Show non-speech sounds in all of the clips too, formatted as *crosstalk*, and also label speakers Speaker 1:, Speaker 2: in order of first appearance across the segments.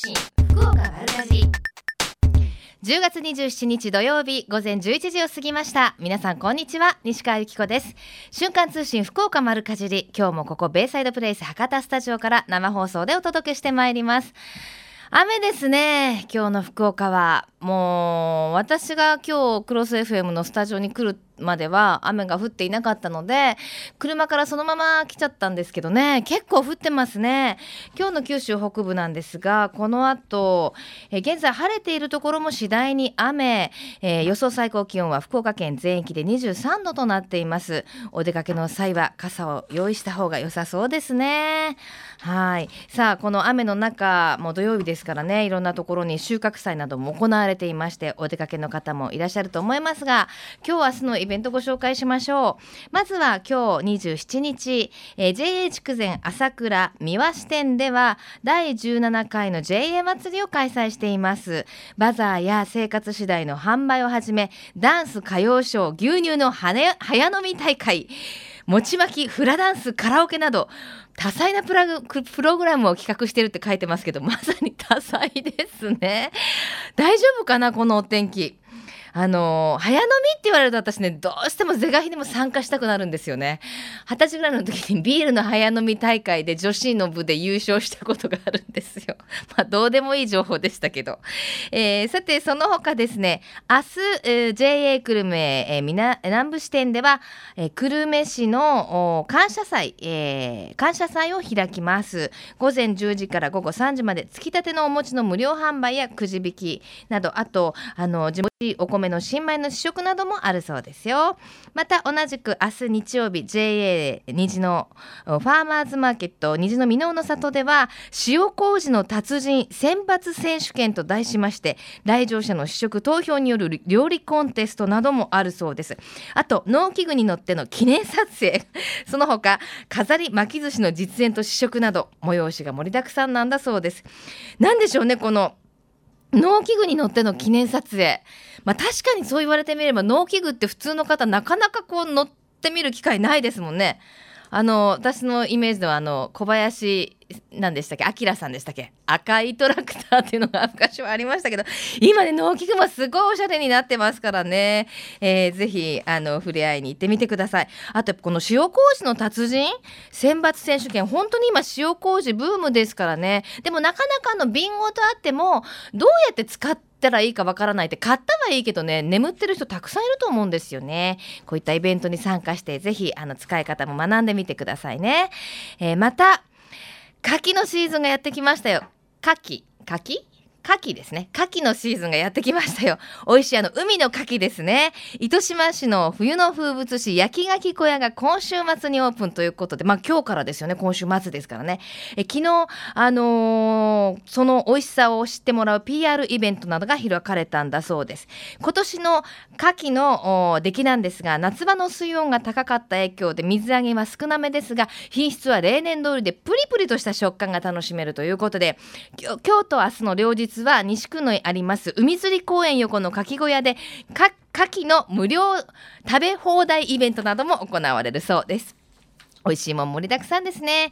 Speaker 1: 信福岡丸かじ10月27日土曜日午前11時を過ぎました。皆さんこんにちは。西川由紀子です。瞬間通信福岡丸かじり。今日もここベイサイドプレイス博多スタジオから生放送でお届けしてまいります。雨ですね。今日の福岡は。もう私が今日クロス FM のスタジオに来るまでは雨が降っていなかったので車からそのまま来ちゃったんですけどね。結構降ってますね。今日の九州北部なんですがこの後え現在晴れているところも次第に雨、えー、予想最高気温は福岡県全域で23度となっています。お出かけの際は傘を用意した方が良さそうですね。はい。さあこの雨の中もう土曜日ですからねいろんなところに収穫祭なども行われていましてお出かけの方もいらっしゃると思いますが今日明日のイベントご紹介しましょう。まずは今日27日、えー、JA 筑前朝倉三輪支店では第17回の JA 祭りを開催しています。バザーや生活次第の販売をはじめダンス歌謡ショー牛乳の早飲み大会餅巻きフラダンスカラオケなど多彩なプラグプログラムを企画してるって書いてますけどまさに多彩ですね。大丈夫かなこのお天気。あの早飲みって言われると私ねどうしても是が非でも参加したくなるんですよね。二十歳ぐらいの時にビールの早飲み大会で女子の部で優勝したことがあるんですよ。*laughs* まあどうでもいい情報でしたけど、えー、さてその他ですね明日、えー、JA 久留米、えー、南部支店では、えー、久留米市の感謝祭、えー、感謝祭を開きます。午前10時から午後3時までつきたてのお餅の無料販売やくじ引きなどあとあの地元お米の新米の試食などもあるそうですよ。また同じく明日日曜日 JA 虹のファーマーズマーケット虹の箕面の里では塩麹の達人選抜選手権と題しまして来場者の試食投票による料理コンテストなどもあるそうです。あと農機具に乗っての記念撮影。*laughs* その他飾り巻き寿司の実演と試食など催しが盛りだくさんなんだそうです。何でしょうねこの農機具に乗っての記念撮影。まあ確かにそう言われてみれば農機具って普通の方なかなかこう乗ってみる機会ないですもんね。あの私のイメージではあの小林何でしたっけ？アキラさんでしたっけ？赤いトラクターっていうのが昔はありましたけど今ね農機具もすごいおしゃれになってますからね、えー、ぜひあの触れ合いに行ってみてください。あとこの塩麹の達人？選抜選手権。本当に今塩麹ブームですからね。でもなかなかの瓶ごとあってもどうやって使ってたらいいかわからないって買ったはいいけどね眠ってる人たくさんいると思うんですよね。こういったイベントに参加してぜひあの使い方も学んでみてくださいね、えー、また牡蠣のシーズンがやってきましたよ。牡蠣牡蠣牡蠣ですね。牡蠣のシーズンがやってきましたよ。*laughs* 美味しいあの海の牡蠣ですね。糸島市の冬の風物詩焼き牡蠣小屋が今週末にオープンということでまあ今日からですよね。今週末ですからね。え昨日あのー、その美味しさを知ってもらう PR イベントなどが開かれたんだそうです。今年の牡蠣の出来なんですが夏場の水温が高かった影響で水揚げは少なめですが品質は例年通りでプリプリとした食感が楽しめるということで今日と明日の両日は西区のあります海釣り公園横の牡蠣小屋で牡蠣の無料食べ放題イベントなども行われるそうです。美味しいもん盛りだくさんですね、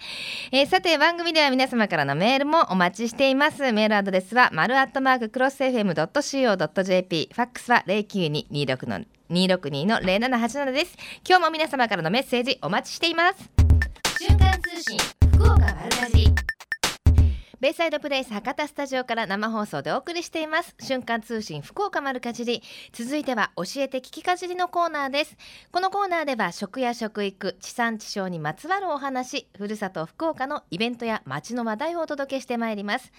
Speaker 1: えー、さて番組では皆様からのメールもお待ちしています。メールアドレスは丸アットマーククロス FM.co.jp ファックスは09226の262の0787です。今日も皆様からのメッセージお待ちしています。瞬間通信福岡丸かじベイサイドプレイス博多スタジオから生放送でお送りしています。瞬間通信福岡丸かじり。続いては教えて聞きかじりのコーナーです。このコーナーでは食や食育地産地消にまつわるお話ふるさと福岡のイベントや街の話題をお届けしてまいります。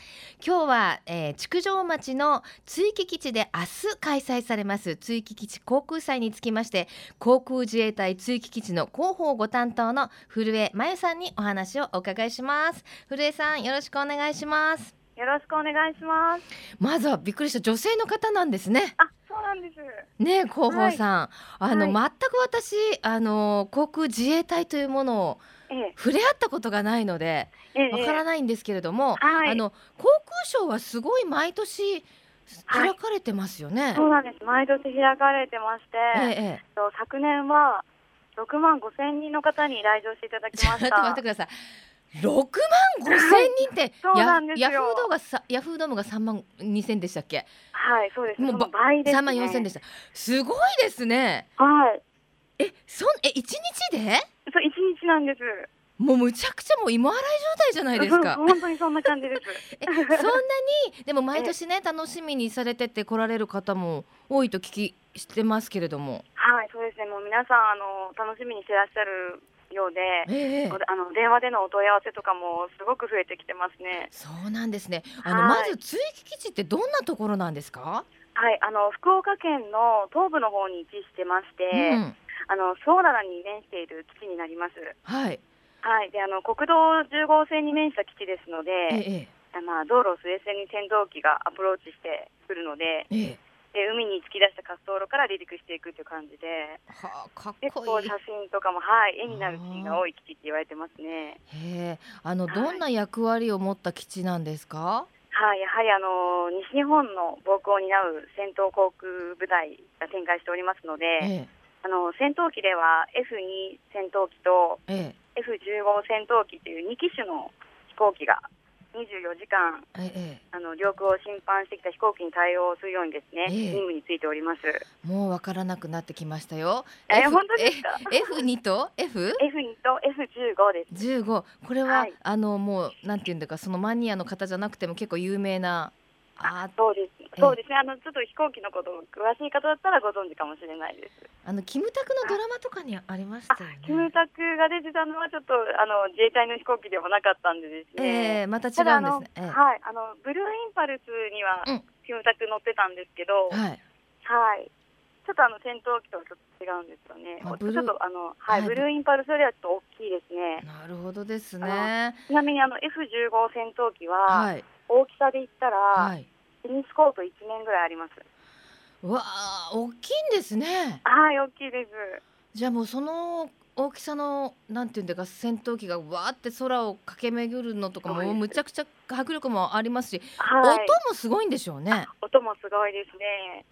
Speaker 1: 今日は、えー、築城町の追記基地で明日開催されます追記基地航空祭につきまして航空自衛隊追記基地の広報ご担当の古江真由さんにお話をお伺いします。古江さんよろしくお願いいします。
Speaker 2: よろしくお願いします。
Speaker 1: まずはびっくりした女性の方なんですね。
Speaker 2: あそうなんです。
Speaker 1: ね広報さん、はい、あの、はい、全く私あの航空自衛隊というものをええ、触れ合ったことがないのでわ、え、からないんですけれども、はい、あの航空ショーはすごい毎年開かれてますよね、
Speaker 2: そうなんです。毎年開かれてまして、ええ、昨年は6万5千人の方に来場していただきました。
Speaker 1: 待ってください六万五千人って *laughs*
Speaker 2: そうなんですよ
Speaker 1: ヤフードがさヤフードームが三万二千でしたっけ？
Speaker 2: はい、そうです。
Speaker 1: もう
Speaker 2: 倍です、ね。
Speaker 1: 三万四千でした。すごいですね。
Speaker 2: はい。
Speaker 1: え、そんえ一日で？
Speaker 2: そう一日なんです。
Speaker 1: もうむちゃくちゃもう芋洗い状態じゃないですか。
Speaker 2: 本当にそんな感じです。*laughs*
Speaker 1: えそんなに？*laughs* でも毎年ね楽しみにされてて来られる方も多いと聞きしてますけれども。
Speaker 2: はい、そうですね。もう皆さんあの楽しみにしてらっしゃるようで、
Speaker 1: ええ
Speaker 2: あの電話でのお問い合わせとかもすごく増えてきてますね。
Speaker 1: そうなんですね。あの、
Speaker 2: はい
Speaker 1: まず追記基地ってどんなところなんですか？
Speaker 2: はい、あの福岡県の東部の方に位置してまして、
Speaker 1: うん。
Speaker 2: あのソーララに面している基地になります。
Speaker 1: はい。
Speaker 2: はい、であの国道10号線に面した基地ですの
Speaker 1: え
Speaker 2: で、
Speaker 1: え
Speaker 2: まあ道路すれすれに戦闘機がアプローチしてくるので、
Speaker 1: ええ。
Speaker 2: で海に突き出した滑走路から離陸していくという感じで、
Speaker 1: はあかっ
Speaker 2: 結
Speaker 1: こいい。
Speaker 2: 構写真とかもはい絵になるシーンが多い基地って言われてますね。
Speaker 1: へえ。あの
Speaker 2: はい
Speaker 1: どんな役割を持った基地なんですか？
Speaker 2: はい、やはりあの西日本の防空を担う戦闘航空部隊が展開しておりますので、
Speaker 1: え
Speaker 2: あの戦闘機では F2 戦闘機と
Speaker 1: ええ
Speaker 2: F15 戦闘機という2機種の飛行機が24時間
Speaker 1: えええ
Speaker 2: あの領空を侵犯してきた飛行機に対応するようにですね、
Speaker 1: ええ
Speaker 2: 任務についております。
Speaker 1: え。もうわからなくなってきましたよ。
Speaker 2: え本当ですか？
Speaker 1: え F 二と
Speaker 2: ？F？F2 と F15 です。
Speaker 1: 15これは、
Speaker 2: はい
Speaker 1: あのもうなんていうんだかそのマニアの方じゃなくても結構有名なあ
Speaker 2: そうです。そうですね。あのちょっと飛行機のこと詳しい方だったらご存知かもしれないです。
Speaker 1: あのキムタクのドラマとかにありましたよね。
Speaker 2: キムタクが出てたのはちょっとあの自衛隊の飛行機ではなかったんでです
Speaker 1: え
Speaker 2: ね。
Speaker 1: えまた違うんですね。ええ
Speaker 2: はい、あのブルーインパルスには
Speaker 1: うん
Speaker 2: キムタク乗ってたんですけど、
Speaker 1: はい。
Speaker 2: はい。ちょっとあの戦闘機とはちょっと違うんですよね。ちょ
Speaker 1: あブルー
Speaker 2: っとあのはい、
Speaker 1: はい
Speaker 2: ブルーインパルスよりはちょっと大きいですね。
Speaker 1: なるほどですね。
Speaker 2: ちなみにあの F15 戦闘機は
Speaker 1: はい
Speaker 2: 大きさで言ったら、
Speaker 1: はい。
Speaker 2: テニスコート1面ぐらいあります。
Speaker 1: うわあ大きいんですね。
Speaker 2: はい、大きいです。
Speaker 1: じゃあもうその大きさのなんていうんだか戦闘機がわーって空を駆け巡るのとかもむちゃくちゃ迫力もありますし、
Speaker 2: はい。
Speaker 1: 音もすごいんでしょうね。
Speaker 2: 音もすごいですね。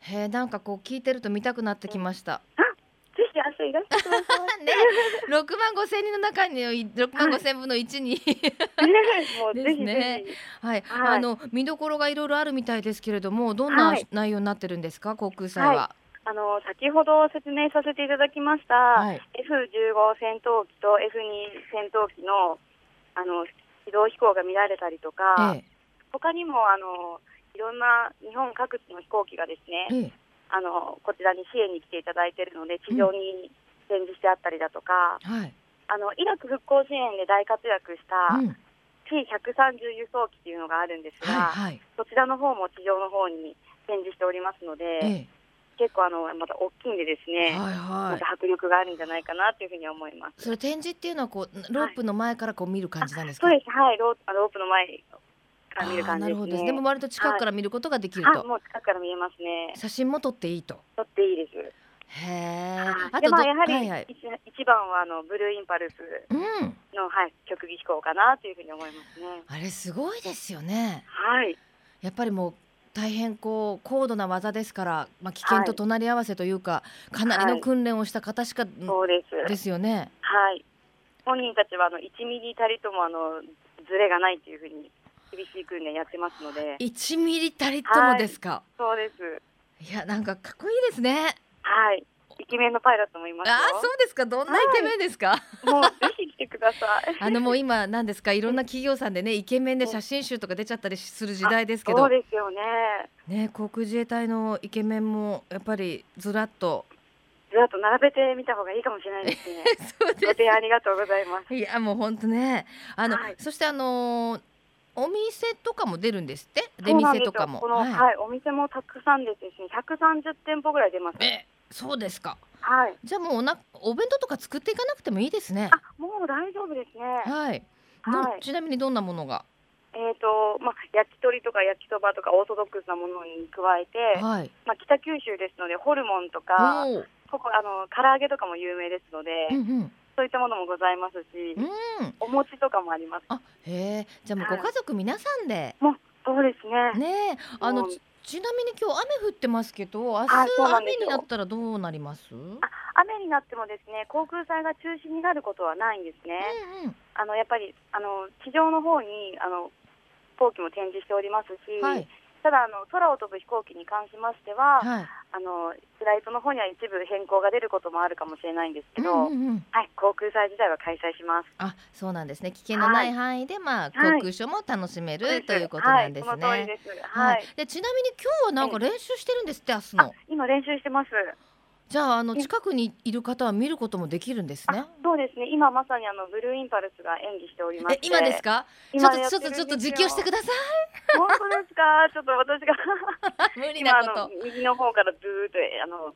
Speaker 1: へえなんかこう聞いてると見たくなってきました。
Speaker 2: ぜひ明日いらしてください。
Speaker 1: ね6万5千人の中に6万5千分の1に、
Speaker 2: もうぜひ
Speaker 1: ですね。はい、
Speaker 2: はい。
Speaker 1: あの見どころがいろいろあるみたいですけれどもどんな
Speaker 2: はい。
Speaker 1: 内容になってるんですか、航空祭は。
Speaker 2: あの先ほど説明させていただきました、
Speaker 1: はい。
Speaker 2: F15 戦闘機と F2 戦闘機のあの軌道飛行が見られたりとか、
Speaker 1: え
Speaker 2: 他にもあのいろんな日本各地の飛行機がですね、
Speaker 1: えええ
Speaker 2: あのこちらに支援に来ていただいているので地上に展示してあったりだとか、
Speaker 1: はい、
Speaker 2: あのイラク復興支援で大活躍した
Speaker 1: うん。
Speaker 2: T130 輸送機というのがあるんですが、
Speaker 1: はいはい。
Speaker 2: そちらの方も地上の方に展示しておりますので、
Speaker 1: え
Speaker 2: 結構あのまた大きいんでです
Speaker 1: え
Speaker 2: ね、
Speaker 1: はいはい。
Speaker 2: また迫力があるんじゃないかなというふうに思います。
Speaker 1: それ展示っていうのはこうロープの前からこう見る感じなんですか、
Speaker 2: そうです、はい、ローあロープの前から見る感じですね。
Speaker 1: なるほどですでも割と近くから見ることができると、
Speaker 2: はい、もう近くから見えますね。
Speaker 1: 写真も撮っていいと
Speaker 2: 撮っていいです。
Speaker 1: へえ
Speaker 2: はい
Speaker 1: あ
Speaker 2: でまあやはり、
Speaker 1: はいはい
Speaker 2: 一一番はあのブルーインパルス
Speaker 1: うん
Speaker 2: のはい曲技飛行かなというふうに思いますね。
Speaker 1: あれすごいですよね
Speaker 2: はい、
Speaker 1: やっぱりもう大変こう高度な技ですから、まあ、危険と隣り合わせというか、かなりの訓練をした方しか、
Speaker 2: そうです。
Speaker 1: ですよね。
Speaker 2: はい。本人たちはあの1ミリたりともあのズレがないというふうに厳しい訓練やってますので。
Speaker 1: 1ミリたりともですか？
Speaker 2: そうです。
Speaker 1: い、やなんかかっこいいですね。
Speaker 2: はい。イケメンのパイロットもいますよ。
Speaker 1: ああそうですか？どんなイケメンですか？
Speaker 2: もうぜひ来てください。*laughs*
Speaker 1: あのもう今なんですか？いろんな企業さんでねイケメンで写真集とか出ちゃったりする時代ですけど
Speaker 2: そうですよね。
Speaker 1: ね航空自衛隊のイケメンもやっぱりずらっと
Speaker 2: ずらっと並べてみた方がいいかもしれないですね。*laughs*
Speaker 1: そうで
Speaker 2: ご提案ありがとうございます。
Speaker 1: すいやもう本当ねあの、
Speaker 2: はい
Speaker 1: そしてあのーお店とかも出るんですって？出店とかも。
Speaker 2: この、はい、お店もたくさんでですね、130店舗ぐらい出ます。
Speaker 1: えそうですか。
Speaker 2: はい。
Speaker 1: じゃあもうおなお弁当とか作っていかなくてもいいですね。
Speaker 2: あ、もう大丈夫ですね。
Speaker 1: はい、ど
Speaker 2: はい。
Speaker 1: ちなみにどんなものが？
Speaker 2: えっ、と、まあ、焼き鳥とか焼きそばとかオーソドックスなものに加えて、
Speaker 1: はい。
Speaker 2: まあ、北九州ですので、ホルモンとか、ここ、あの、唐揚げとかも有名ですので、
Speaker 1: うんうん
Speaker 2: そういったものもございますし、
Speaker 1: うん。
Speaker 2: お餅とかもあります。
Speaker 1: あへえじゃあもう
Speaker 2: はい
Speaker 1: ご家族皆さんで。
Speaker 2: もう、そうですね。
Speaker 1: ねえ。あのちちなみに今日雨降ってますけど明日雨になったらどうなります？
Speaker 2: 雨になってもですね航空祭が中止になることはないんですね。
Speaker 1: うんうん。
Speaker 2: あのやっぱりあの地上の方にあの飛行機も展示しておりますし、
Speaker 1: はい
Speaker 2: ただあの空を飛ぶ飛行機に関しましては、
Speaker 1: はい。
Speaker 2: あのフライトの方には一部変更が出ることもあるかもしれないんですけど、
Speaker 1: うんうんうん
Speaker 2: はい航空祭自体は開催します。
Speaker 1: あ、そうなんですね。危険のない範囲で、まあ、航
Speaker 2: はい
Speaker 1: 空ショーも楽しめるということなんですね。は
Speaker 2: はいい。。
Speaker 1: で、ちなみに今日はなんか練習してるんですって、明日
Speaker 2: あ
Speaker 1: の。
Speaker 2: 今練習してます。
Speaker 1: じゃあ、あの
Speaker 2: え
Speaker 1: 近くにいる方は見ることもできるんですね
Speaker 2: あ。そうですね。今まさにあのブルーインパルスが演技しておりまし
Speaker 1: え
Speaker 2: て。、
Speaker 1: 今ですか？ちょ
Speaker 2: 今
Speaker 1: っと、ちょっと、ちょっと実況してく
Speaker 2: だ
Speaker 1: ださ
Speaker 2: 本当ですか？ちょっと私が
Speaker 1: い。*laughs* 無理
Speaker 2: 今あの
Speaker 1: なこと。
Speaker 2: 右の方からずーっとあの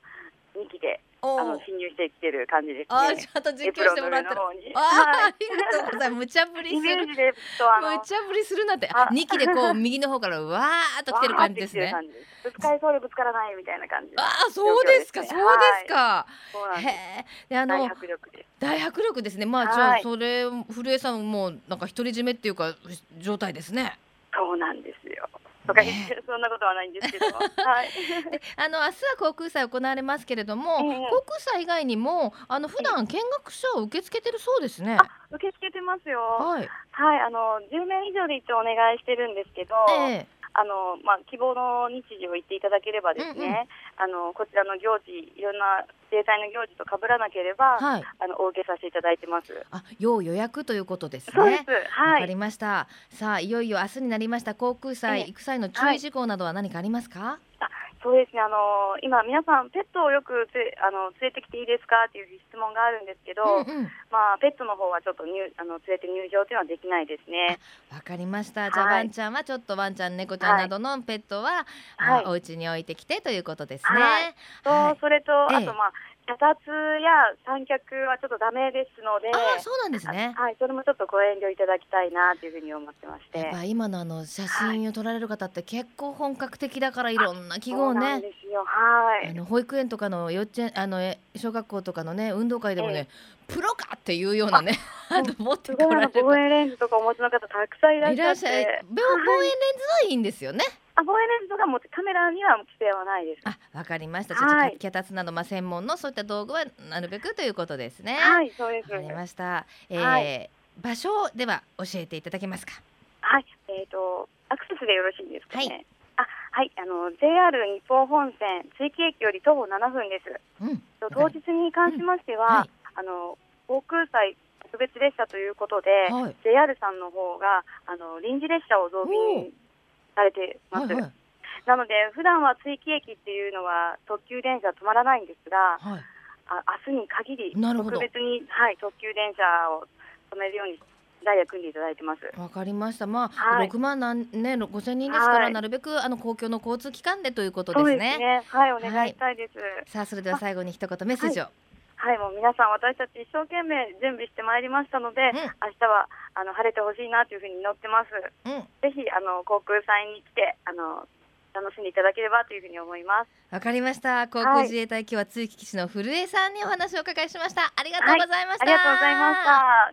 Speaker 2: 2機であ
Speaker 1: お
Speaker 2: の
Speaker 1: ー
Speaker 2: 侵入してきてる感じです
Speaker 1: あ、
Speaker 2: ね
Speaker 1: ち。ょっと実況してもらってる。あありがとうございます。無茶ぶりする。無茶ぶりするなんて、
Speaker 2: あ
Speaker 1: 二機でこう右の方からわーっと来てる感じですね *laughs*
Speaker 2: ぶつかりそうでぶつからないみたいな感じ。
Speaker 1: ああ、そうですか、そう
Speaker 2: です
Speaker 1: か。へえ。で、あ
Speaker 2: 大
Speaker 1: の
Speaker 2: 迫力です。
Speaker 1: 大迫力ですね。まあ、じゃそれ、古江さんもなんか独り占めっていうか、状態ですね。
Speaker 2: そうなんですよ。とか言って、*laughs* そんなことはないんですけど。*laughs* はい。
Speaker 1: あの、明日は航空祭行われますけれども、
Speaker 2: ええ
Speaker 1: 航空祭以外にも、あの、普段見学者を受け付けてるそうですね。
Speaker 2: あ、受け付けてますよ。
Speaker 1: はい。
Speaker 2: はい、あの10名以上で一応お願いしてるんですけど、
Speaker 1: ええ
Speaker 2: あのまあ希望の日時を言っていただければですね、
Speaker 1: うんうん
Speaker 2: あのこちらの行事いろんな自衛隊の行事と被らなければ、
Speaker 1: はい。
Speaker 2: あのお受けさせていただいてます。
Speaker 1: あ、要予約ということですね。
Speaker 2: そうです。
Speaker 1: わ
Speaker 2: はい。
Speaker 1: かりました。さあ、いよいよ明日になりました航空祭、
Speaker 2: ええ
Speaker 1: 行く際の注意事項などは何かありますか？
Speaker 2: そうですね。あの今皆さんペットをよくつあの連れてきていいですかっていう質問があるんですけど、
Speaker 1: うんうん。
Speaker 2: まあペットの方はちょっと入あの連れて入場というのはできないですね。
Speaker 1: わかりました。じゃあ、
Speaker 2: はい
Speaker 1: ワンちゃんはちょっとワンちゃん、猫ちゃんなどのペットは、
Speaker 2: はい
Speaker 1: あお家に置いてきてということですね。
Speaker 2: はいと、
Speaker 1: はい
Speaker 2: それと
Speaker 1: ええ
Speaker 2: あとまあ脚立や三脚はちょっとダメですので。
Speaker 1: ああ、そうなんですね。
Speaker 2: はい、それもちょっとご遠慮いただきたいなというふうに思ってまして。
Speaker 1: 今のあの写真を撮られる方って結構本格的だからいろんな記号
Speaker 2: そうな
Speaker 1: ね。
Speaker 2: んですよ。はい。
Speaker 1: あの保育園とかの幼稚園あのえ小学校とかのね運動会でもね、プロかっていうようなね *laughs* 持ってこられる
Speaker 2: 望遠レンズとかお持ちの方たくさんいらっ
Speaker 1: い
Speaker 2: しゃっ。
Speaker 1: らってしゃい。望望遠レンズはいいんですよね。
Speaker 2: あ、望遠レンズとかもカメラには規制はないです。
Speaker 1: あ、わかりました。ちょっと
Speaker 2: はい
Speaker 1: 脚立などまあ専門のそういった道具はなるべくということですね。
Speaker 2: はい、そうです。
Speaker 1: わかりました。えー
Speaker 2: はい
Speaker 1: 場所では教えていただけますか？
Speaker 2: はい、えっ、とアクセスでよろしいですかね？
Speaker 1: はい
Speaker 2: あ、はい、あの JR 日本本線追記駅より徒歩7分です。
Speaker 1: うん。
Speaker 2: と当日に関しましては、
Speaker 1: うんはい
Speaker 2: あの航空祭特別列車ということで、
Speaker 1: はい
Speaker 2: JR さんの方があの臨時列車を増便されてます。
Speaker 1: はいはい
Speaker 2: なので普段は追記駅っていうのは特急電車止まらないんですが、
Speaker 1: はい。
Speaker 2: あ明日に限り特別にはい特急電車を止めるようにダイヤ組んでいただいてます。
Speaker 1: わかりました。まあ、
Speaker 2: はい
Speaker 1: 六万なんね五千人ですから、
Speaker 2: はい
Speaker 1: なるべくあの公共の交通機関でということですね。
Speaker 2: ですね。はい、お願いしたいです。
Speaker 1: さあそれでは最後に一言メッセージを。
Speaker 2: はい、もう皆さん私たち一生懸命準備してまいりましたので、
Speaker 1: うん
Speaker 2: 明日はあの晴れてほしいなというふうに祈ってます。
Speaker 1: うん。
Speaker 2: ぜひあの航空祭に来てあの楽しんでいただければというふうに思います。
Speaker 1: わかりました。航空自衛隊、今日は追記騎士の古江さんにお話をお伺いしました。ありがとうございました。
Speaker 2: ありがとうございました。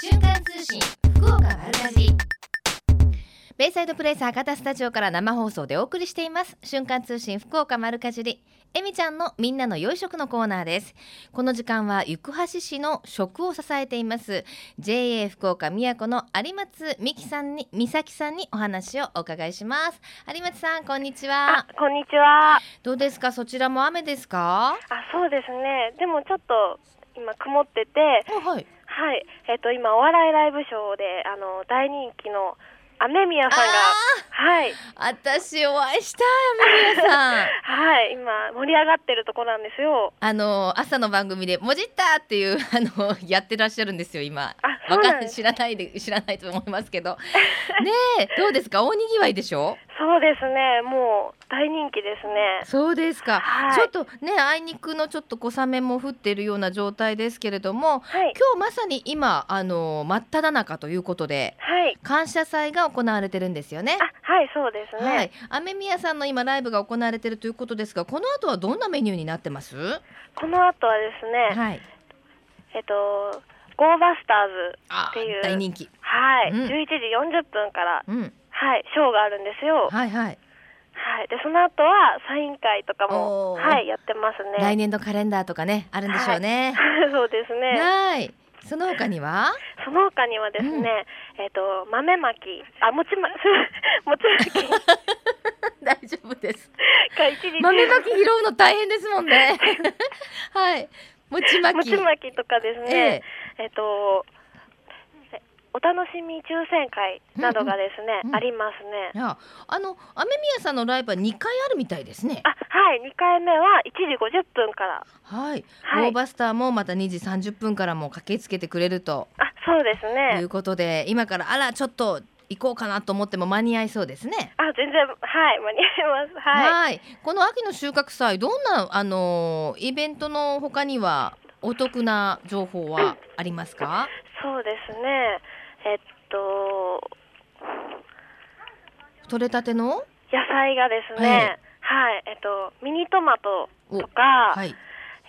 Speaker 1: 瞬間通信福岡丸かじりベイサイドプレイス博多スタジオから生放送でお送りしています。瞬間通信福岡丸かじり。えみちゃんのみんなの良い食のコーナーです。この時間は行橋市の食を支えています。JA 福岡宮古の有松美希さんに美咲さんにお話をお伺いします。有松さんこんにちは。
Speaker 3: あ、こんにちは。
Speaker 1: どうですか？そちらも雨ですか？
Speaker 3: あ、そうですね。でもちょっと今曇ってて、
Speaker 1: あはい。
Speaker 3: はい。えっ、と今お笑いライブショーであの大人気の雨宮さんが、はい、
Speaker 1: 私お会いした雨宮さん *laughs*
Speaker 3: はい、今盛り上がってるとこなんですよ。
Speaker 1: あの朝の番組で「もじった!」っていうあのやってらっしゃるんですよ今。
Speaker 3: あ、そ
Speaker 1: わかん
Speaker 3: うなんです。
Speaker 1: 知らないで知らないと思いますけど *laughs* ねえどうですか？大にぎわいでしょ？
Speaker 3: そうですね。もう大人気ですね。
Speaker 1: そうですか、
Speaker 3: はい
Speaker 1: ちょっとねあいにくのちょっと小雨も降っているような状態ですけれども
Speaker 3: はい、
Speaker 1: 今日まさに今あの真っ只中ということで
Speaker 3: はい。
Speaker 1: 感謝祭が行われてるんですよね。
Speaker 3: あ、はい、そうですね。
Speaker 1: はい、雨宮さんの今ライブが行われてるということですがこの後はどんなメニューになってます？
Speaker 3: この後はですね、
Speaker 1: はい
Speaker 3: えっとゴーバスターズ
Speaker 1: あ
Speaker 3: っていう
Speaker 1: 大人気
Speaker 3: はい、
Speaker 1: うん
Speaker 3: 11時40分から
Speaker 1: うん
Speaker 3: はいショーがあるんですよ。
Speaker 1: はいはい
Speaker 3: はい。でその後はサイン会とかもはいやってますね。
Speaker 1: 来年のカレンダーとかねあるんでしょうね。*laughs*
Speaker 3: そうですね。
Speaker 1: はい。その他には？
Speaker 3: その他にはですね、えっ、と豆まき、あ餅ま *laughs* 餅まき *laughs*
Speaker 1: 大丈夫です。豆まき拾うの大変ですもんね。はい。餅まき。
Speaker 3: 餅まきとかです
Speaker 1: え
Speaker 3: ね、えっ、とえお楽しみ抽選会などがですね、
Speaker 1: うんうん
Speaker 3: ありますね。
Speaker 1: あの雨宮さんのライブは2回あるみたいですね。
Speaker 3: あはい、2回目は1時50分から。
Speaker 1: はい。
Speaker 3: はい
Speaker 1: ローバスターもまた2時30分からも駆けつけてくれると
Speaker 3: あそうです
Speaker 1: い
Speaker 3: ね
Speaker 1: う。ことで、今からあらちょっと行こうかなと思っても間に合いそうですね。
Speaker 3: あ全然はい間に合います。はい。
Speaker 1: はい。この秋の収穫祭どんなあのイベントの他にはお得な情報はありますか？
Speaker 3: そうですね。えっと
Speaker 1: 取れたての？
Speaker 3: 野菜がですね、
Speaker 1: え
Speaker 3: はい、えっとミニトマト
Speaker 1: お
Speaker 3: とか、
Speaker 1: はい。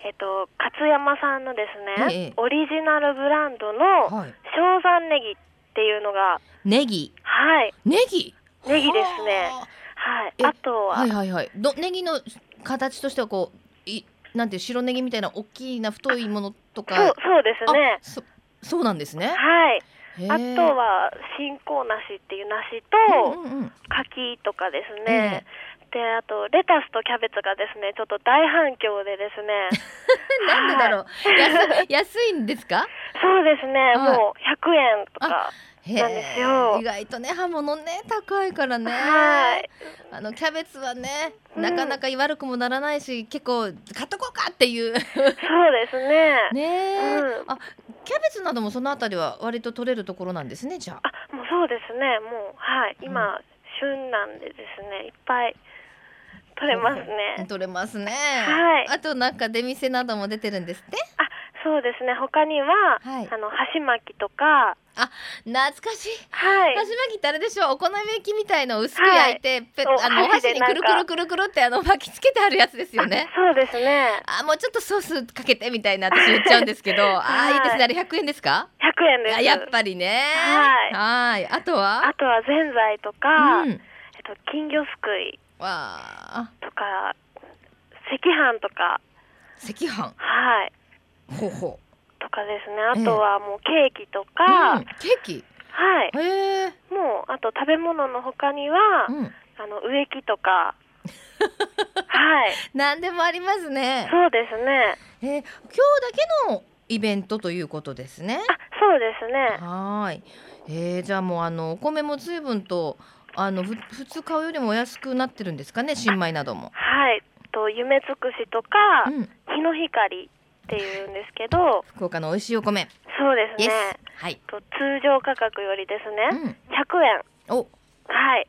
Speaker 3: えっと勝山さんのですね、
Speaker 1: ええ
Speaker 3: オリジナルブランドの
Speaker 1: はい。
Speaker 3: 正山ネギっていうのが
Speaker 1: ネギ？
Speaker 3: はい。
Speaker 1: ネギ？
Speaker 3: ネギですね。
Speaker 1: は
Speaker 3: はい。
Speaker 1: え
Speaker 3: あとは、
Speaker 1: あはいはいはい。どネギの形としてはこういなんて白ネギみたいな大きな太いものとか。
Speaker 3: そうそうですね。
Speaker 1: あそそうなんですね。
Speaker 3: はい。
Speaker 1: へ
Speaker 3: あ
Speaker 1: ー
Speaker 3: とは新香梨っていう梨と
Speaker 1: うんうんうん。
Speaker 3: 柿とかです
Speaker 1: え
Speaker 3: ね、であとレタスとキャベツがですねちょっと大反響でですね。*laughs*
Speaker 1: なんでだろう。安安いんですか？
Speaker 3: そうですね、
Speaker 1: はい。
Speaker 3: もう100円とか。
Speaker 1: へ
Speaker 3: なんですよ。
Speaker 1: 意外とね刃物ね高いからね。
Speaker 3: はい。
Speaker 1: あのキャベツはね
Speaker 3: うん。
Speaker 1: なかなか悪くもならないし、結構買っとこうかっていう。
Speaker 3: そうですね。*laughs*
Speaker 1: ねえ、
Speaker 3: うん。
Speaker 1: あキャベツなどもそのあたりは割と取れるところなんですねじゃあ。
Speaker 3: あもうそうですね。もうはい。今、旬なんでですね。いっぱい取れますね。*laughs*
Speaker 1: 取れますね。
Speaker 3: はい。
Speaker 1: あとなんか出店なども出てるんですって？
Speaker 3: あそうですね。他には、
Speaker 1: はい。
Speaker 3: あの箸巻きとか。
Speaker 1: 懐かしい。
Speaker 3: はい。
Speaker 1: 箸巻きってあれでしょ？お好み焼きみたいのを薄く焼いて、ペッ
Speaker 3: お
Speaker 1: あのお箸にくるくるくるくるってあの巻きつけてあるやつですよね。
Speaker 3: あ。そうですね。
Speaker 1: あもうちょっとソースかけてみたいな私言っちゃうんですけど、*laughs* あーいいですね。あれ100円ですか
Speaker 3: ？100円です。
Speaker 1: あやっぱりね。
Speaker 3: はい。
Speaker 1: はい。あとは？
Speaker 3: あとはぜんざいとか、
Speaker 1: うん。
Speaker 3: えっと、金魚すくい
Speaker 1: わあ
Speaker 3: とか赤飯とか。
Speaker 1: 赤飯。
Speaker 3: はい
Speaker 1: ほうほ
Speaker 3: とかですねあとはもうケーキとか、
Speaker 1: う。うん、ケーキ？
Speaker 3: はい。もうあと食べ物の他には、
Speaker 1: うん。
Speaker 3: あの植木とか *laughs* はい
Speaker 1: なんでもありますね。
Speaker 3: そうですね
Speaker 1: えー今日だけのイベントということですね。
Speaker 3: あそうですね
Speaker 1: はーい。えー、じゃあもうあのお米も随分とあのふ普通買うよりもお安くなってるんですかね？新米なども。
Speaker 3: はいと夢尽くしとか、
Speaker 1: うん。
Speaker 3: 日の光っていうんですけど
Speaker 1: 福岡の美味しいお米。
Speaker 3: そうですね
Speaker 1: ス。はい。
Speaker 3: と通常価格よりです
Speaker 1: う
Speaker 3: ね、
Speaker 1: ん。
Speaker 3: 100円
Speaker 1: お、
Speaker 3: はい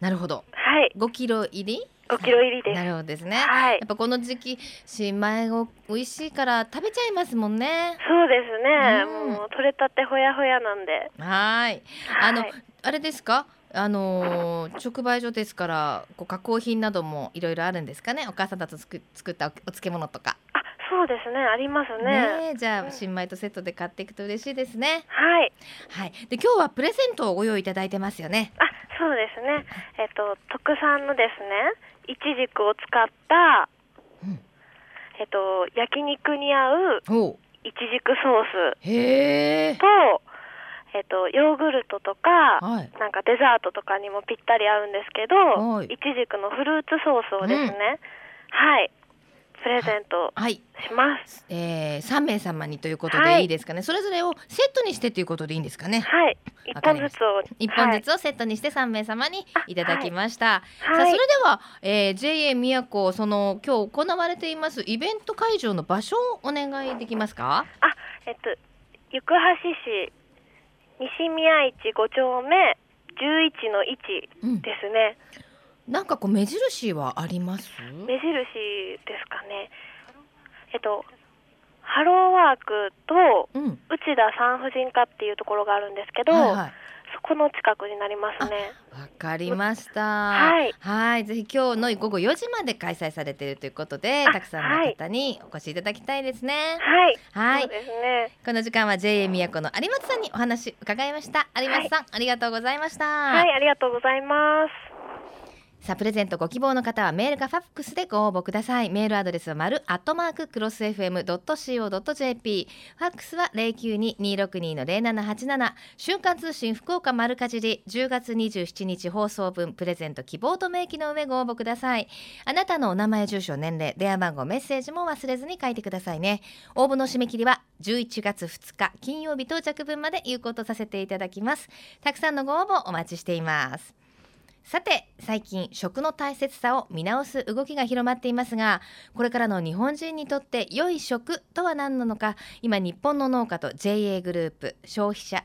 Speaker 1: なるほど。
Speaker 3: はい
Speaker 1: 5キロ入り
Speaker 3: ？5キロ入りです
Speaker 1: なるほどですね。
Speaker 3: はい
Speaker 1: やっぱこの時期新米を美味しいから食べちゃいますもんね。
Speaker 3: そうですね、
Speaker 1: うん
Speaker 3: もう取れたてほやほやなんで
Speaker 1: はーい。あの、
Speaker 3: はい
Speaker 1: あれですか？あのー直売所ですからこう加工品などもいろいろあるんですかね？お母さんたちと作作ったおお漬物とか。
Speaker 3: あそうですねありますね
Speaker 1: ねえじゃ
Speaker 3: うん
Speaker 1: あ新米とセットで買っていくと嬉しいですね。
Speaker 3: はい
Speaker 1: はい。で今日はプレゼントをご用意いただいてますよね。
Speaker 3: あそうですねえっと特産のですねいちじくを使った、
Speaker 1: うん
Speaker 3: えっと焼肉に合う。いちじくソース。とえっとヨーグルトとか
Speaker 1: はい。
Speaker 3: なんかデザートとかにもぴったり合うんですけ
Speaker 1: はい
Speaker 3: どいちじくのフルーツソースをですね、はいプレゼント
Speaker 1: はい。
Speaker 3: します。
Speaker 1: えー、3名様にということ
Speaker 3: はい。
Speaker 1: でいいですかね、それぞれをセットにしてということでいいんですかね。
Speaker 3: はい。一本ずつを
Speaker 1: 1本ず
Speaker 3: はい。
Speaker 1: つをセットにして3名様にいただきました、さあ
Speaker 3: はい。
Speaker 1: それでは、えー、JA 宮古その今日行われていますイベント会場の場所をお願いできますか？
Speaker 3: あえっと行橋市西宮市5丁目11の1
Speaker 1: うん。
Speaker 3: ですね、
Speaker 1: なんかこう目印はあります？
Speaker 3: 目印ですかね。えっとハローワークと
Speaker 1: うん。
Speaker 3: 内田産婦人科っていうところがあるんですけど、
Speaker 1: はいはい。
Speaker 3: そこの近くになりますね。
Speaker 1: わかりました。
Speaker 3: はい。
Speaker 1: はい、ぜひ今日の午後4時まで開催されているということで、
Speaker 3: あ
Speaker 1: たくさんの方にお越しいただきたいですね。
Speaker 3: はい、
Speaker 1: はい。
Speaker 3: そうですね。
Speaker 1: この時間は JA 宮古の有松さんにお話伺いました。有松さん、ありがとうございました。
Speaker 3: はいありがとうございます
Speaker 1: さあプレゼントご希望の方はメールかファックスでご応募ください。メールアドレスは丸アットマーククロス FM.co.jp ファックスは092-262-0787瞬間通信福岡丸かじり。10月27日放送分プレゼント希望と明記の上ご応募ください。あなたのお名前住所年齢電話番号メッセージも忘れずに書いてくださいね。応募の締め切りは11月2日金曜日到着分まで有効とさせていただきます。たくさんのご応募お待ちしています。さて最近食の大切さを見直す動きが広まっていますがこれからの日本人にとって良い食とは何なのか今日本の農家と JA グループ消費者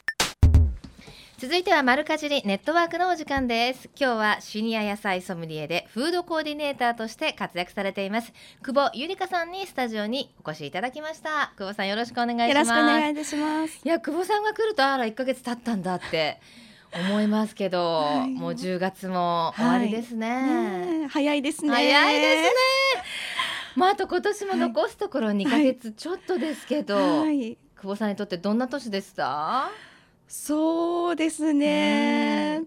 Speaker 1: 続いては丸かじりネットワークのお時間です。今日はシニア野菜ソムリエでフードコーディネーターとして活躍されています。久保ゆりかさんにスタジオにお越しいただきました。久保さんよろしくお願いします。
Speaker 4: よろしくお願いいたします。
Speaker 1: いや久保さんが来るとあら1ヶ月経ったんだって思いますけど、はい、もう10月も終わりですね。
Speaker 4: はいね、早いですね。
Speaker 1: 早いですね。まああと今年も残すところ2ヶ月ちょっとですけど、はい、久保さんにとってどんな年でした？
Speaker 4: そうですね。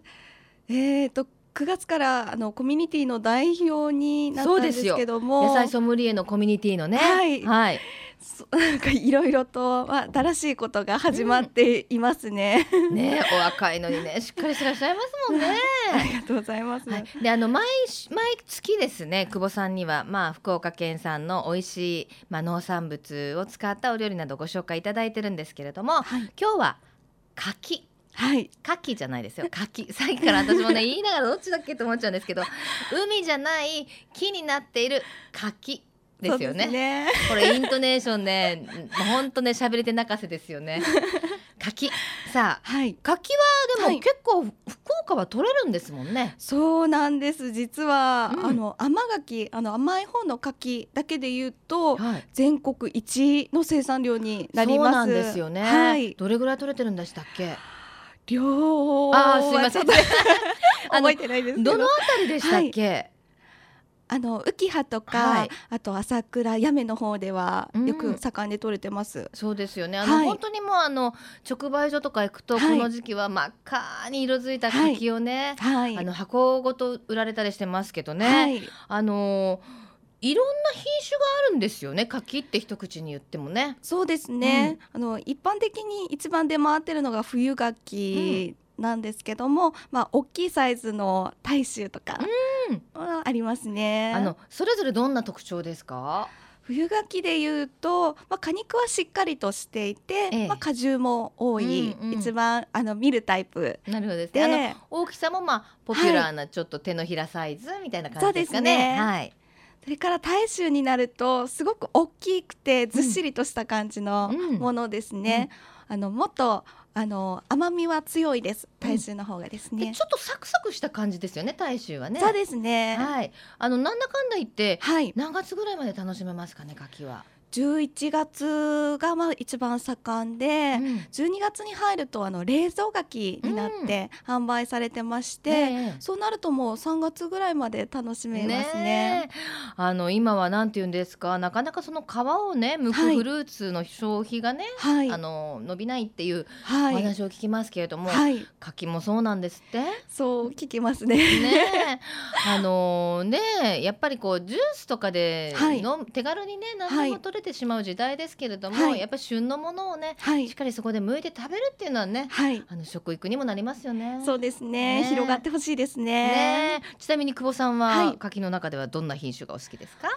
Speaker 4: え。っ、ー、と9月からあのコミュニティの代表になったんですけども、
Speaker 1: 野菜ソムリエのコミュニティのね、
Speaker 4: はい、
Speaker 1: はい、*laughs*
Speaker 4: なんかいろいろと、まあ、新しいことが始まっていますね。
Speaker 1: うん、ねお若いのにねしっかりしてらっしゃいますもんね。
Speaker 4: ありがとうございます。はい、
Speaker 1: であの毎毎月ですね久保さんにはまあ福岡県産の美味しいまあ農産物を使ったお料理などご紹介いただいてるんですけれども、はい、今日は柿。
Speaker 4: はい。
Speaker 1: 柿じゃないですよ。柿。*laughs* さっきから私もね言いながらどっちだっけと思っちゃうんですけど海じゃない木になっている柿ですよね、
Speaker 4: ね、
Speaker 1: これイントネーションね本当ね喋れて泣かせですよね。柿さあ、
Speaker 4: はい、
Speaker 1: 柿はでも結構、福岡は取れるんですもんね。
Speaker 4: そうなんです。実は、うん、あの甘柿あの甘い方の柿だけで言うと、はい、全国一位の生産量になります。
Speaker 1: そうなんですよね、はい、どれぐらい取れてるんでしたっけ？
Speaker 4: 量
Speaker 1: あすいません。*laughs*
Speaker 4: 覚えてないです
Speaker 1: ど。のあたりでしたっけ、はい
Speaker 4: あの浮葉とか、はい、あと朝倉八女の方ではよく盛んで取れてます。うん、
Speaker 1: そうですよね。あの、はい、本当にもうあの直売所とか行くと、この時期は真っ赤に色づいた柿をね、はい、あの箱ごと売られたりしてますけどね。あのいろんな品種があるんですよね柿って一口に言ってもね。
Speaker 4: そうですね、うん、あの一般的に一番出回ってるのが冬柿なんですけども、うん、まあ大きいサイズの大衆とか、ありますね。
Speaker 1: あのそれぞれどんな特徴ですか？
Speaker 4: 冬柿でいうと、まあ、果肉はしっかりとしていて、ええ、まあ、果汁も多い、うんうん、一番あの見るタイプ
Speaker 1: なるほどですね。大きさもまあポピュラーなちょっと手のひらサイズみたいな感じですかね。はい、ね。はい。
Speaker 4: それから大衆になるとすごく大きくてずっしりとした感じのものですね。うん、あのもっとあの甘みは強いです。大衆の方がですね、
Speaker 1: うん、ちょっとサクサクした感じですよね大衆はね。
Speaker 4: そうですね。
Speaker 1: はい。あのなんだかんだ言って、はい、何月ぐらいまで楽しめますかね柿は
Speaker 4: 11月がまあ一番盛んで、うん、12月に入るとあの冷蔵柿になって販売されてまして、うんね、そうなるともう3月ぐらいまで楽しめますね。ね
Speaker 1: あの今はなんて言うんですかなかなかその皮をね剥くフルーツの消費がね、はい、あの伸びないっていうお話を聞きますけれども、はい、柿もそうなんですって？
Speaker 4: そう聞きますね。
Speaker 1: ね *laughs* あのねやっぱりこうジュースとかでの、はい、手軽にね何でも取れてしまう時代ですけれども、はい、やっぱり旬のものをね、はい、しっかりそこで剥いて食べるっていうのはね、はい、あの食育にもなりますよね。
Speaker 4: そうですね。ね広がってほしいですね。
Speaker 1: ねちなみに久保さんは、柿の中ではどんな品種がお好きですか？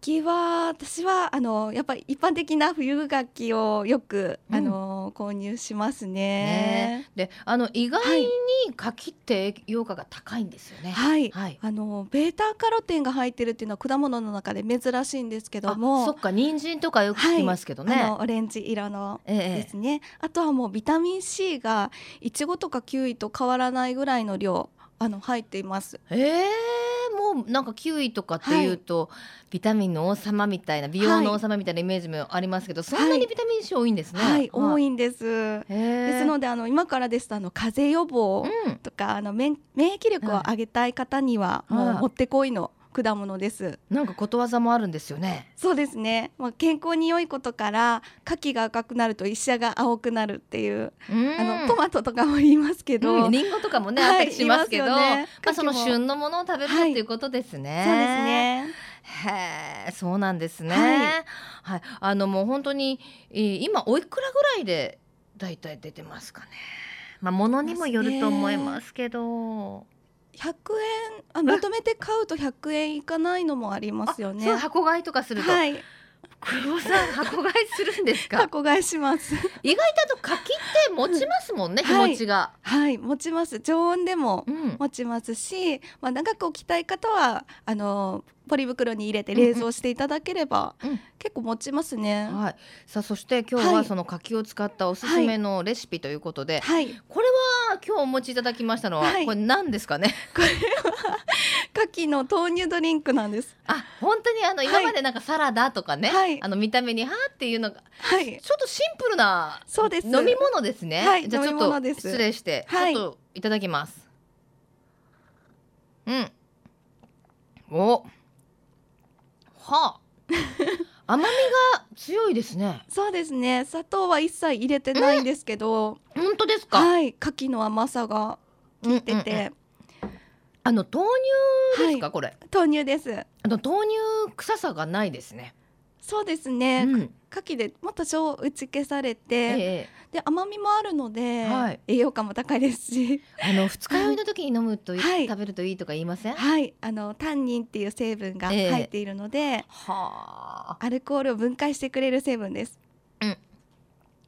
Speaker 4: 柿は私はあのやっぱり一般的な冬柿をよく、うん、あの購入しますね。ね
Speaker 1: であの意外に柿って栄養価が高いんですよね。
Speaker 4: はい、はい、あのベータカロテンが入ってるっていうのは果物の中で珍しいんですけども、
Speaker 1: そっか人参とかよく聞きますけどね。
Speaker 4: はい、あのオレンジ色のですね、ええ、あとはもうビタミン C がいちごとかキウイと変わらないぐらいの量あの入っています。
Speaker 1: ええーもうなんかキウイとかっていうと、ビタミンの王様みたいな美容の王様みたいなイメージもありますけど、そんなにビタミン C 多いんですね。
Speaker 4: はい、多いんです。
Speaker 1: へ
Speaker 4: で
Speaker 1: ー
Speaker 4: すのであの今からですとあの風邪予防
Speaker 1: うん。
Speaker 4: とか、あの免免疫力を上げたい方にはも
Speaker 1: はい。
Speaker 4: うもってこいの果物です。
Speaker 1: なんかことわざもあるんですよね。
Speaker 4: そうですね。まあ健康に良いことから牡蠣が赤くなると医者が青くなるっていう、
Speaker 1: うん
Speaker 4: あのトマトとかも言いますけど、
Speaker 1: うん、リンゴとかもね、
Speaker 4: はい
Speaker 1: あったりしますけど、
Speaker 4: ね
Speaker 1: まあその旬のものを食べる
Speaker 4: はい
Speaker 1: っていうことですね。
Speaker 4: そうです。ね。
Speaker 1: へえ、そうなんですね。
Speaker 4: はい
Speaker 1: はい、あのもう本当に、えー今おいくらぐらいでだいたい出てますかね。まあものにもよると思いますけど。
Speaker 4: 100円あまとめて買うと100円いかないのもありますよね。
Speaker 1: 箱買いとかすると、
Speaker 4: はい、
Speaker 1: 黒尾さん箱買いするんですか？*laughs*
Speaker 4: 箱買いします。
Speaker 1: 意外とあと柿って持ちますもんね、
Speaker 4: はい
Speaker 1: 日持ちが。
Speaker 4: はい、持ちます。常温でも
Speaker 1: うん。
Speaker 4: 持ちますし、まあ長く置きたい方はあのポリ袋に入れて冷蔵していただければ、
Speaker 1: うん
Speaker 4: 結構持ちますね。
Speaker 1: はい。さあそして今日
Speaker 4: は
Speaker 1: はいその柿を使ったおすすめのレシピということで、
Speaker 4: はい、
Speaker 1: これは今日お持ちいただきましたのは、
Speaker 4: はい
Speaker 1: これ何ですかね？
Speaker 4: 牡蠣の豆乳ドリンクなんです。
Speaker 1: あ本当にあの
Speaker 4: はい
Speaker 1: 今までなんかサラダとかね、
Speaker 4: はい
Speaker 1: あの見た目にはーっていうのが
Speaker 4: はい、
Speaker 1: ちょっとシンプルな
Speaker 4: そうです。
Speaker 1: 飲み物ですね。
Speaker 4: はい
Speaker 1: じゃあちょっと失礼して、
Speaker 4: はい
Speaker 1: ちょっといただきます。うん。お。はあ。甘みが強いですね。
Speaker 4: そうですね。砂糖は一切入れてないんですけど、
Speaker 1: 本当ですか？
Speaker 4: はい、牡蠣の甘さが効いてて、
Speaker 1: うんうんうんあの豆乳ですか、
Speaker 4: はい
Speaker 1: これ。
Speaker 4: 豆乳です。
Speaker 1: あの豆乳臭さがないですね。
Speaker 4: そうですね。
Speaker 1: うん。
Speaker 4: 牡蠣でも多少打ち消されて、
Speaker 1: ええ
Speaker 4: で甘みもあるので、
Speaker 1: はい
Speaker 4: 栄養価も高いですし、
Speaker 1: あの二日酔いの時に飲むと *laughs*
Speaker 4: はい
Speaker 1: 食べるといいとか言いません？は
Speaker 4: はい、あのタンニンっていう成分が
Speaker 1: ええ
Speaker 4: 入っているので、
Speaker 1: あ。
Speaker 4: アルコールを分解してくれる成分です。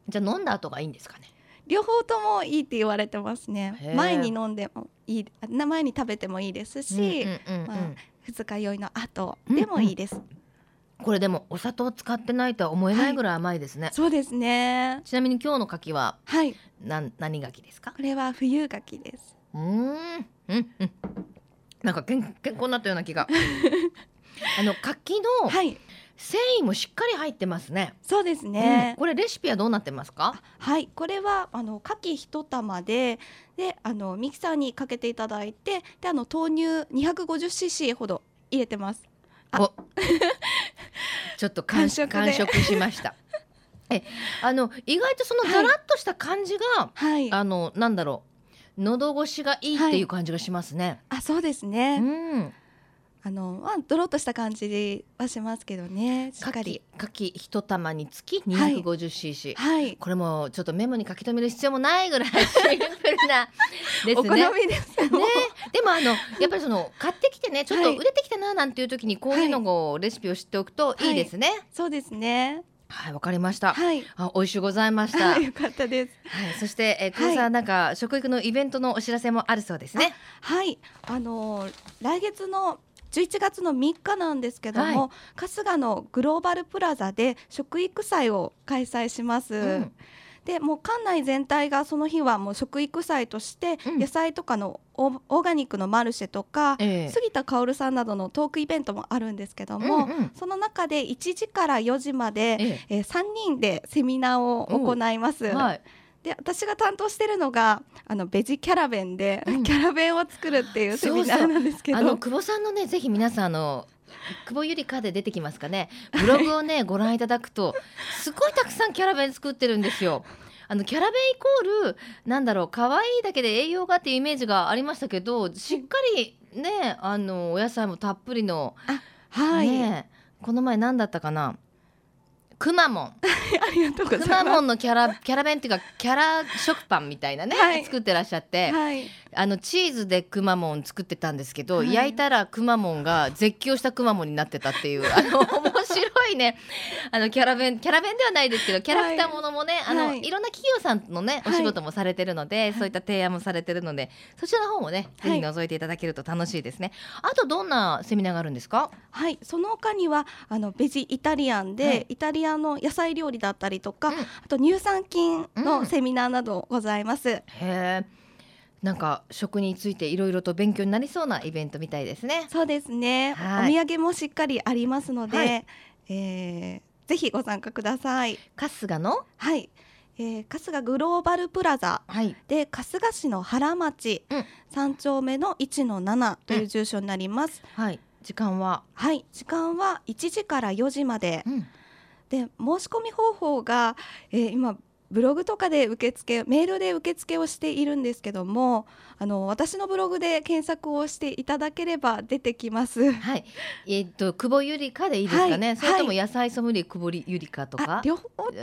Speaker 1: じゃあ飲んだ後がいいんですかね？
Speaker 4: 両方ともいいって言われてますね。前に飲んでもいい、あ前に食べてもいいですし、
Speaker 1: うんうんうんうん
Speaker 4: まあ二日酔いの後でもいいです。
Speaker 1: これでもお砂糖使ってないとは思えないぐらい甘いですね。
Speaker 4: そうですね。
Speaker 1: ちなみに今日の柿は
Speaker 4: はい、
Speaker 1: なん何柿ですか？
Speaker 4: これは冬牡蠣です。
Speaker 1: うーんうんうん。なんか健健康になったような気が。*laughs* あの柿の
Speaker 4: はい、
Speaker 1: 繊維もしっかり入ってますね。
Speaker 4: そうです
Speaker 1: うん
Speaker 4: ね。
Speaker 1: これレシピはどうなってますか？
Speaker 4: はい、これはあの牡蠣一玉で、であのミキサーにかけていただいて、であの豆乳 250cc ほど入れてます。あ
Speaker 1: お *laughs* *laughs* ちょっと完食
Speaker 4: 完食
Speaker 1: しました。えあの意外とそのザラッとした感じが、
Speaker 4: はい。あ
Speaker 1: あのなんだろう喉越しがいいっていう感じがしますね。
Speaker 4: そうです
Speaker 1: う
Speaker 4: ね。
Speaker 1: ん。
Speaker 4: あのまあドロッとした感じはしますけどね。しっ
Speaker 1: か
Speaker 4: り。
Speaker 1: かき一玉につき
Speaker 4: はい
Speaker 1: 250cc、
Speaker 4: はい。
Speaker 1: これもちょっとメモに書き留める必要もないぐらいシンプルな *laughs* です
Speaker 4: お好
Speaker 1: ね。
Speaker 4: みです。
Speaker 1: ね、でもあのやっぱりその *laughs* 買ってきてねちょっと
Speaker 4: はい
Speaker 1: 売れてきたななんていう時にこういうのをレシピを知っておくといいですね。
Speaker 4: そうですね。
Speaker 1: はいわ、かりました。
Speaker 4: はい。
Speaker 1: あ美味しゅうございました。はい、
Speaker 4: よかったです。
Speaker 1: そしてえー、久保さん、なんか食育のイベントのお知らせもあるそうですね。
Speaker 4: はい。あの来月の11月の3日なんですけども、
Speaker 1: は
Speaker 4: 春日のグローバルプラザで食育祭を開催します。
Speaker 1: うん
Speaker 4: でもう館内全体がその日はもう食育祭として、
Speaker 1: うん
Speaker 4: 野菜とかのオーオーガニックのマルシェとか、
Speaker 1: ええ
Speaker 4: 杉田薫さんなどのトークイベントもあるんですけども、
Speaker 1: うんうん
Speaker 4: その中で1時から4時まで、
Speaker 1: ええ
Speaker 4: えー3人でセミナーを行います。
Speaker 1: はい。
Speaker 4: で私が担当してるのがあのベジキャラベンで、
Speaker 1: うん。
Speaker 4: キャラベンを作るっていうセミナーなんですけど。
Speaker 1: あの久保さんのねぜひ皆さんあの久保ゆりかで出てきますかね。ブログをね *laughs* ご覧いただくとすごいたくさんキャラベン作ってるんですよ。あのキャラベンイコールなんだろう可愛いだけで栄養がっていうイメージがありましたけどしっかりねあのお野菜もたっぷりの、
Speaker 4: はい、
Speaker 1: ねこの前何だったかな？くまモン。*laughs*
Speaker 4: ありがとうござい
Speaker 1: く
Speaker 4: ます。
Speaker 1: まモンのキャラキャラ弁っていうかキャラ食パンみたいなね、
Speaker 4: はい。
Speaker 1: 作ってらっしゃって、
Speaker 4: はい、
Speaker 1: あのチーズでくまモン作ってたんですけど、
Speaker 4: はい。
Speaker 1: 焼いたらくまモンが絶叫したくまモンになってたっていうあの *laughs* 面白いね。あのキャラ弁キャラ弁ではないですけどキャラクターものもね、あの
Speaker 4: はい。
Speaker 1: いろんな企業さんのねお仕事もされてるので、そういった提案もされてるのでそちらの方もねぜ
Speaker 4: はい。
Speaker 1: ひ覗いていただけると楽しいですね。あとどんなセミナーがあるんですか？
Speaker 4: はい、その他にはあのベジイタリアンで、
Speaker 1: はい。
Speaker 4: イタリアの野菜料理だったりとか、
Speaker 1: うん。
Speaker 4: あと乳酸菌
Speaker 1: うん。
Speaker 4: のセミナーなどございます。
Speaker 1: へえ。なんか食についていろいろと勉強になりそうなイベントみたいですね。
Speaker 4: そうですね。
Speaker 1: はい
Speaker 4: お土産もしっかりありますので、
Speaker 1: はい
Speaker 4: えーぜひご参加ください。
Speaker 1: 春日の？
Speaker 4: はい。えー、春日グローバルプラザ
Speaker 1: はい
Speaker 4: で春日市の原町
Speaker 1: うん
Speaker 4: 三丁目の1の7という住所になります。
Speaker 1: はい時間は、
Speaker 4: はい。時間は1時から4時まで。
Speaker 1: うん
Speaker 4: で申し込み方法が、えー今ブログとかで受付メールで受付をしているんですけどもあの私のブログで検索をしていただければ出てきます。
Speaker 1: はい。えっと久保ゆりかでいいですかね、
Speaker 4: はい。
Speaker 1: それとも野菜ソムリエ久保ゆりかと
Speaker 4: あ
Speaker 1: か
Speaker 4: 両方多分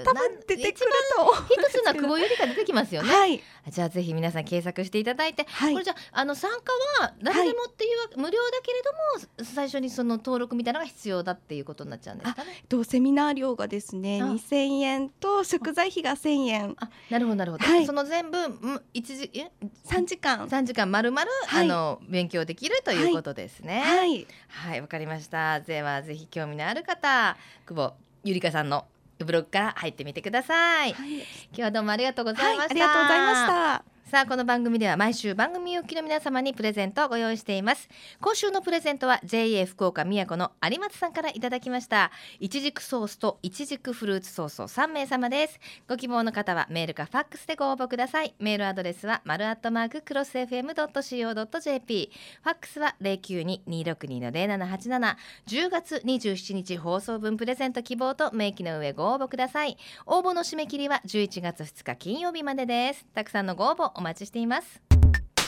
Speaker 4: 出てくると
Speaker 1: ヒットするのは久保ゆりか出てきますよね、
Speaker 4: はい。
Speaker 1: じゃあぜひ皆さん検索していただいて、
Speaker 4: はい。
Speaker 1: これじゃああの参加は誰でもっていうわ、無料だけれども最初にその登録みたいなのが必要だっていうことになっちゃうんですかね。
Speaker 4: とセミナー料がですね
Speaker 1: あ。
Speaker 4: 2000円と食材費が1000円。
Speaker 1: あなるほどなるほど、
Speaker 4: はい。
Speaker 1: その全部うん？一時え
Speaker 4: ？3時間
Speaker 1: 三時間まるまるあ
Speaker 4: はい
Speaker 1: の勉強できるということですね。
Speaker 4: はい
Speaker 1: はいわかりました。ではぜひ興味のある方久保ゆりかさんのブログから入ってみてください。
Speaker 4: はい、
Speaker 1: 今日はどうもありがとうございました。
Speaker 4: はい、ありがとうございました
Speaker 1: さあこの番組では毎週番組おきの皆様にプレゼントをご用意しています。今週のプレゼントは JA 福岡宮古の有松さんからいただきました。いちじくソースといちじくフルーツソースを3名様です。ご希望の方はメールかファックスでご応募ください。メールアドレスは丸アットマーククロス FM.co.jp ファックスは092-262-0787 10月27日放送分プレゼント希望と明記の上ご応募ください。応募の締め切りは11月2日金曜日までです。たくさんのご応募お待ちしています。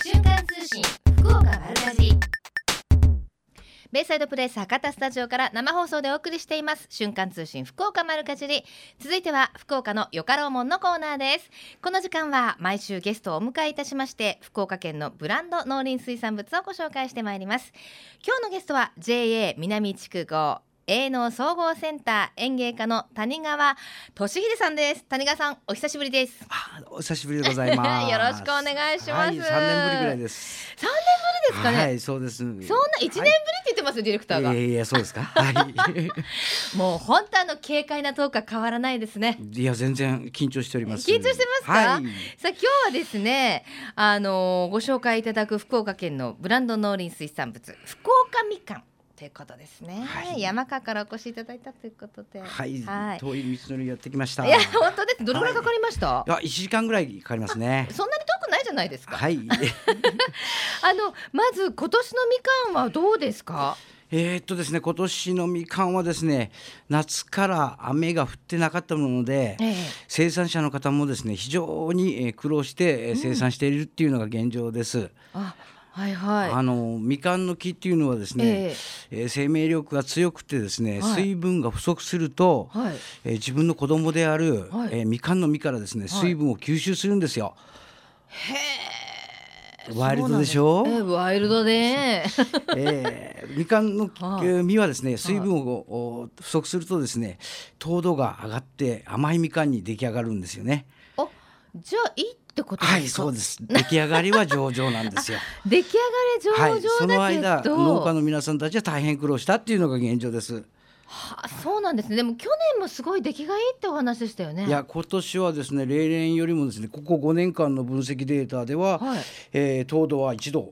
Speaker 1: 瞬間通信福岡丸かじり。ベイサイドプレイス博多スタジオから生放送でお送りしています。瞬間通信福岡丸かじり。続いては福岡のよかろうもんのコーナーです。この時間は毎週ゲストをお迎えいたしまして福岡県のブランド農林水産物をご紹介してまいります。今日のゲストは JA 南地区5営農総合センター園芸家の谷川俊秀さんです谷川さんお久しぶりです
Speaker 5: あお久しぶりでございます。*laughs*
Speaker 1: よろしくお願いします
Speaker 5: はい、三年ぶりぐらいです。
Speaker 1: 三年ぶりですかね、
Speaker 5: はい、そうです。そん
Speaker 1: な一年ぶりって言ってますよ、ディレクターが、
Speaker 5: いやいや、そうですか。はい。*laughs*
Speaker 1: もう本当あの軽快なトークは変わらないですね
Speaker 5: いや、全然緊張しております。
Speaker 1: 緊張してますか？
Speaker 5: はい。
Speaker 1: さあ今日はですねあのご紹介いただく福岡県のブランド農林水産物福岡みかんということですね、
Speaker 5: はい。
Speaker 1: 山川からお越しいただいたということで。
Speaker 5: はい、
Speaker 1: はい。
Speaker 5: 遠い道のりやってきました。
Speaker 1: いや本当です。どれぐらいかかりました、
Speaker 5: い。や、一時間ぐらいかかりますね。
Speaker 1: そんなに遠くないじゃないですか、
Speaker 5: はい。*laughs*
Speaker 1: あのまず今年のみかんはどうですか？
Speaker 5: えーっとですね、今年のみかんはですね、夏から雨が降ってなかったもので、
Speaker 1: ええ。
Speaker 5: 生産者の方もですね、非常にえー苦労してえー生産しているっていうのが現状です。
Speaker 1: あはいはい。
Speaker 5: あのみかんの木っていうのはですね、
Speaker 1: え
Speaker 5: え。ー生命力が強くてですね、
Speaker 1: はい。
Speaker 5: 水分が不足すると、
Speaker 1: はい。
Speaker 5: えー自分の子供である、
Speaker 1: はい。
Speaker 5: えーみかんの実からですね水分を吸収するんですよ。ワイルドでしょ？
Speaker 1: そうええワイルド *laughs* で、*laughs*
Speaker 5: えーみかんの、実はですね水分をお不足するとですね糖度が上がって甘いみかんに出来上がるんですよね。
Speaker 1: あじゃあいいってこと
Speaker 5: はいそうです出来上がりは上々なんですよ。*laughs*
Speaker 1: 出来上が
Speaker 5: はい、
Speaker 1: り上
Speaker 5: その
Speaker 1: 々だけ
Speaker 5: 間
Speaker 1: ど、
Speaker 5: 農家の皆さんたちは大変苦労したっていうのが現状です。
Speaker 1: はあそうなんですねでも去年もすごい出来がいいってお話でしたよね
Speaker 5: いや今年はですね例年よりもですねここ5年間の分析データでは、
Speaker 1: はい
Speaker 5: えー糖度は一度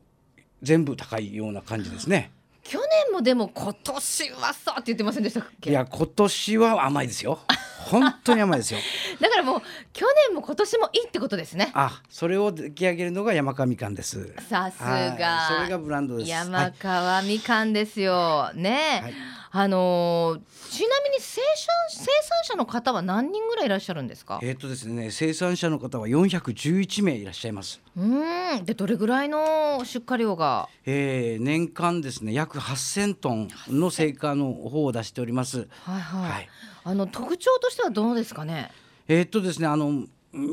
Speaker 5: 全部高いような感じですね。
Speaker 1: 去年もでも今年はさって言ってませんでしたっけ？
Speaker 5: いや今年は甘いですよ。本当に甘いですよ。*laughs*
Speaker 1: だからもう去年も今年もいいってことですね。
Speaker 5: あ、それを出来上げるのが山川みかんです。
Speaker 1: さす
Speaker 5: はい。
Speaker 1: が
Speaker 5: それがブランドです。
Speaker 1: 山
Speaker 5: はい。
Speaker 1: 川みかんですよ。ね、
Speaker 5: はい
Speaker 1: あのーちなみに生産生産者の方は何人ぐらいいらっしゃるんですか？
Speaker 5: えーっとですね生産者の方は411名いらっしゃいます。
Speaker 1: うーん。でどれぐらいの出荷量が？
Speaker 5: えー年間ですね約8000トンの成果の方を出しております。
Speaker 1: はいはい、
Speaker 5: はい。
Speaker 1: あの特徴としてはどうですかね？
Speaker 5: えーっとですねあの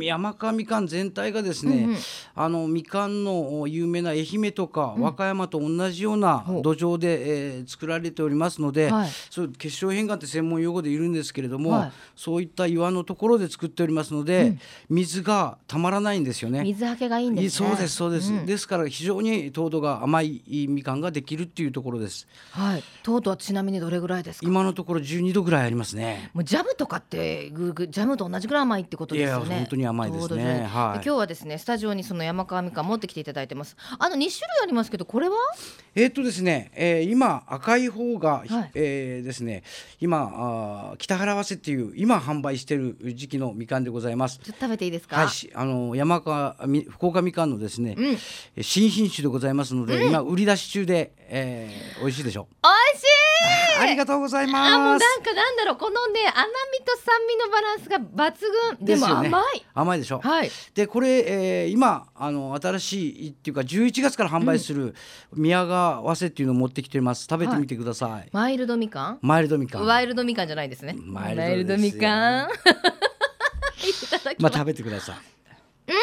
Speaker 5: 山川みかん全体がですね、
Speaker 1: うんうん。
Speaker 5: あのみかんの有名な愛媛とか和歌山と同じような土壌で、えー作られておりますので、
Speaker 1: はい。
Speaker 5: そう結晶変換って専門用語でいるんですけれども、
Speaker 1: はい。
Speaker 5: そういった岩のところで作っておりますので、水がたまらないんですよね。
Speaker 1: 水はけがいいんですね。
Speaker 5: そうですそうです、
Speaker 1: ん。
Speaker 5: ですから非常に糖度が甘いみかんができるっていうところです。
Speaker 1: はい。糖度はちなみにどれぐらいですか？
Speaker 5: 今のところ12度ぐらいありますね。
Speaker 1: もうジャムとかってぐぐジャムと同じぐらい甘いってことですよね
Speaker 5: 本当に甘いですね。はい。
Speaker 1: 今日はですねスタジオにその山川みかん持ってきていただいてますあの2種類ありますけどこれは
Speaker 5: えっとですね、えー今赤い方が、
Speaker 1: はい
Speaker 5: えーですね、今あ北原わせっていう今販売している時期のみかんでございます。
Speaker 1: ちょっと食べていいですか、
Speaker 5: はい、あの山川み福岡みかんのですね、
Speaker 1: うん
Speaker 5: え新品種でございますので、今売り出し中で、えー、美味しいでしょ。
Speaker 1: 美味しい！
Speaker 5: う。ありがとうござい
Speaker 1: あもうなん
Speaker 5: ます。
Speaker 1: かなんだろう。このね甘みと酸味のバランスが抜群。でも
Speaker 5: すよね。
Speaker 1: 甘い、
Speaker 5: 甘いでしょ。
Speaker 1: はい。
Speaker 5: でこれ、えー今あの新しいっていうか11月から販売する宮川わせっていうのを持ってきてます。食べてみてください、
Speaker 1: マイルドみかん？
Speaker 5: マイルドみかん。
Speaker 1: ワイルドみかんじゃないですね。
Speaker 5: マイルド
Speaker 1: みかん。*laughs* いただきます、
Speaker 5: まあ食べてください。う
Speaker 1: わ